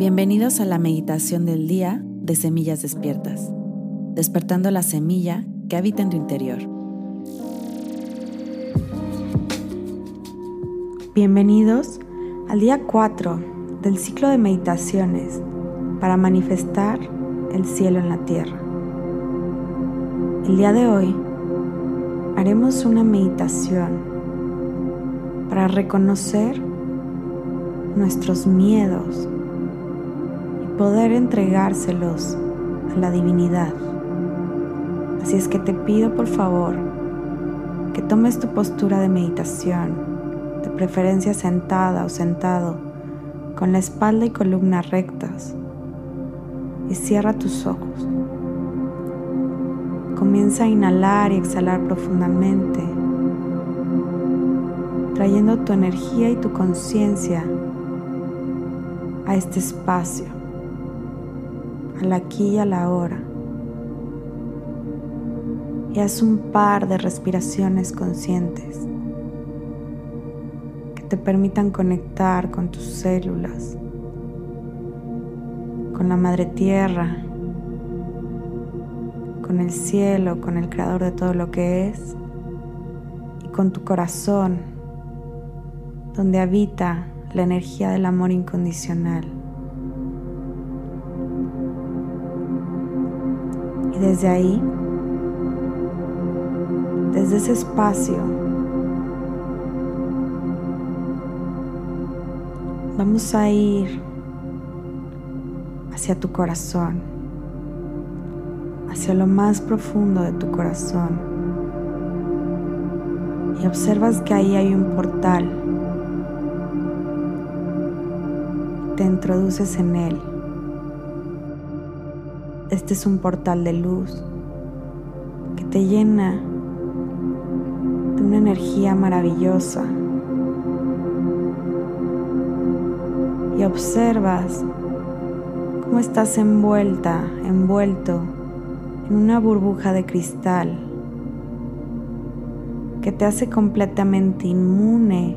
Bienvenidos a la meditación del día de Semillas Despiertas, despertando la semilla que habita en tu interior. Bienvenidos al día 4 del ciclo de meditaciones para manifestar el cielo en la tierra. El día de hoy haremos una meditación para reconocer nuestros miedos poder entregárselos a la divinidad. Así es que te pido por favor que tomes tu postura de meditación, de preferencia sentada o sentado, con la espalda y columna rectas, y cierra tus ojos. Comienza a inhalar y exhalar profundamente, trayendo tu energía y tu conciencia a este espacio, al aquí y a la hora. Y haz un par de respiraciones conscientes que te permitan conectar con tus células, con la madre tierra, con el cielo, con el creador de todo lo que es y con tu corazón, donde habita la energía del amor incondicional. Desde ahí, desde ese espacio, vamos a ir hacia tu corazón, hacia lo más profundo de tu corazón. Y observas que ahí hay un portal te introduces en él. Este es un portal de luz que te llena de una energía maravillosa. Y observas cómo estás envuelta, envuelto en una burbuja de cristal que te hace completamente inmune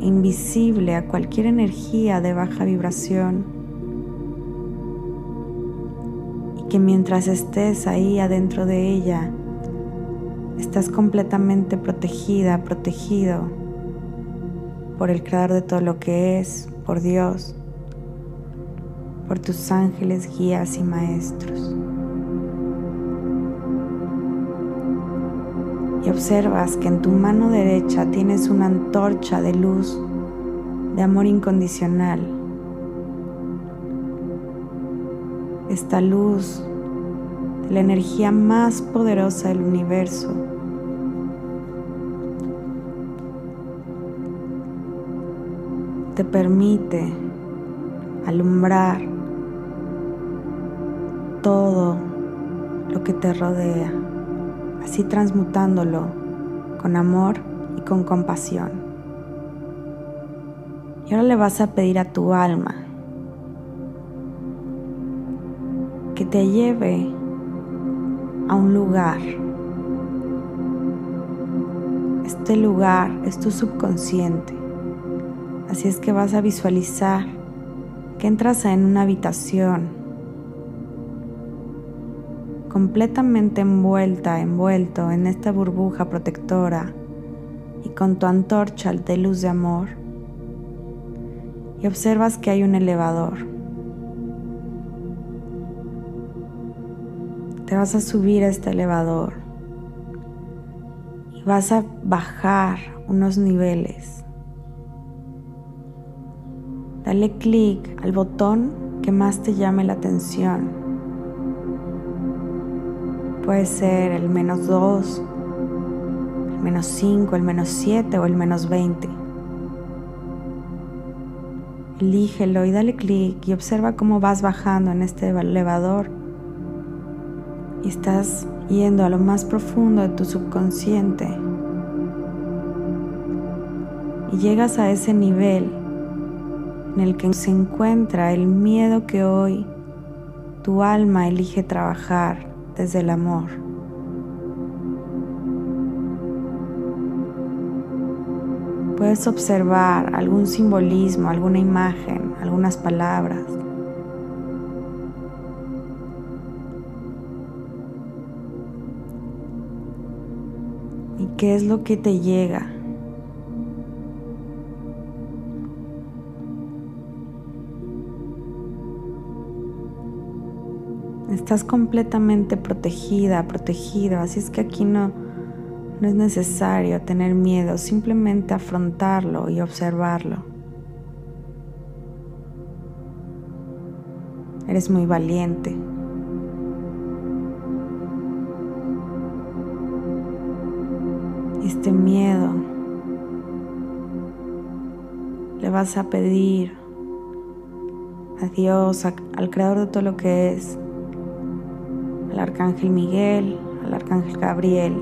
invisible a cualquier energía de baja vibración que mientras estés ahí adentro de ella, estás completamente protegida, protegido por el creador de todo lo que es, por Dios, por tus ángeles, guías y maestros. y observas que en tu mano derecha tienes una antorcha de luz, de amor incondicional. Esta luz de la energía más poderosa del universo. Te permite alumbrar todo lo que te rodea así transmutándolo con amor y con compasión. Y ahora le vas a pedir a tu alma que te lleve a un lugar. Este lugar es tu subconsciente. Así es que vas a visualizar que entras en una habitación completamente envuelta, envuelto en esta burbuja protectora y con tu antorcha de luz de amor, y observas que hay un elevador. Te vas a subir a este elevador y vas a bajar unos niveles. Dale clic al botón que más te llame la atención Puede ser el menos 2, el menos 5, el menos 7 o el menos 20. Elígelo y dale clic y observa cómo vas bajando en este elevador y estás yendo a lo más profundo de tu subconsciente y llegas a ese nivel en el que se encuentra el miedo que hoy tu alma elige trabajar desde el amor. Puedes observar algún simbolismo, alguna imagen, algunas palabras. ¿Y qué es lo que te llega? Estás completamente protegida, protegido, así es que aquí no, no es necesario tener miedo, simplemente afrontarlo y observarlo. Eres muy valiente. Este miedo le vas a pedir a Dios, al Creador de todo lo que es, al Arcángel Miguel, al Arcángel Gabriel,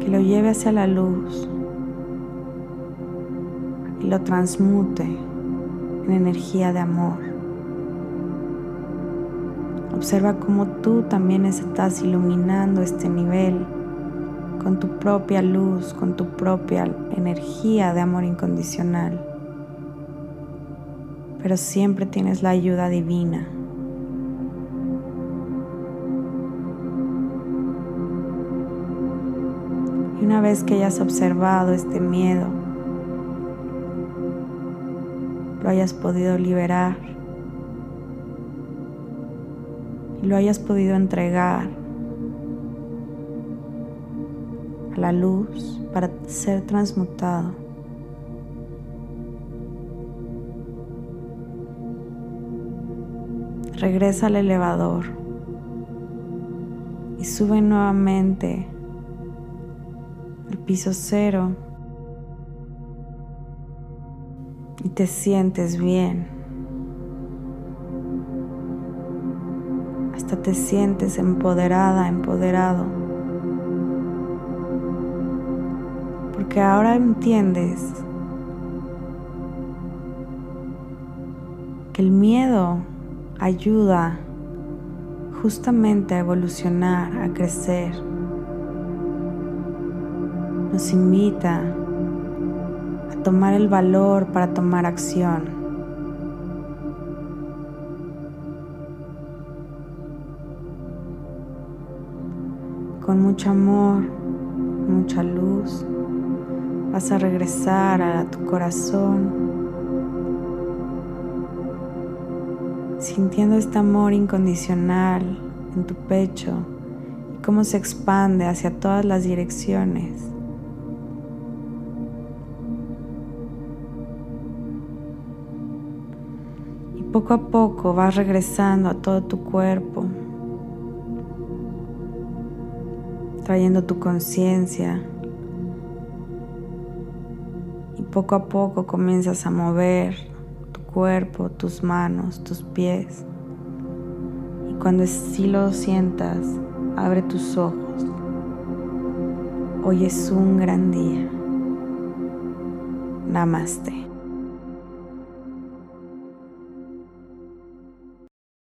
que lo lleve hacia la luz y lo transmute en energía de amor. Observa cómo tú también estás iluminando este nivel con tu propia luz, con tu propia energía de amor incondicional pero siempre tienes la ayuda divina. Y una vez que hayas observado este miedo, lo hayas podido liberar lo hayas podido entregar a la luz para ser transmutado. regresa al elevador y sube nuevamente al piso cero y te sientes bien. Te sientes empoderada, empoderado. Porque ahora entiendes que el miedo ayuda justamente a evolucionar, a crecer. Nos invita a tomar el valor para tomar acción. Con mucho amor, mucha luz, vas a regresar a tu corazón sintiendo este amor incondicional en tu pecho y cómo se expande hacia todas las direcciones. Y poco a poco vas regresando a todo tu cuerpo, trayendo tu conciencia y poco a poco comienzas a mover cuerpo, tus manos, tus pies. Y cuando así lo sientas, abre tus ojos. Hoy es un gran día. Namaste.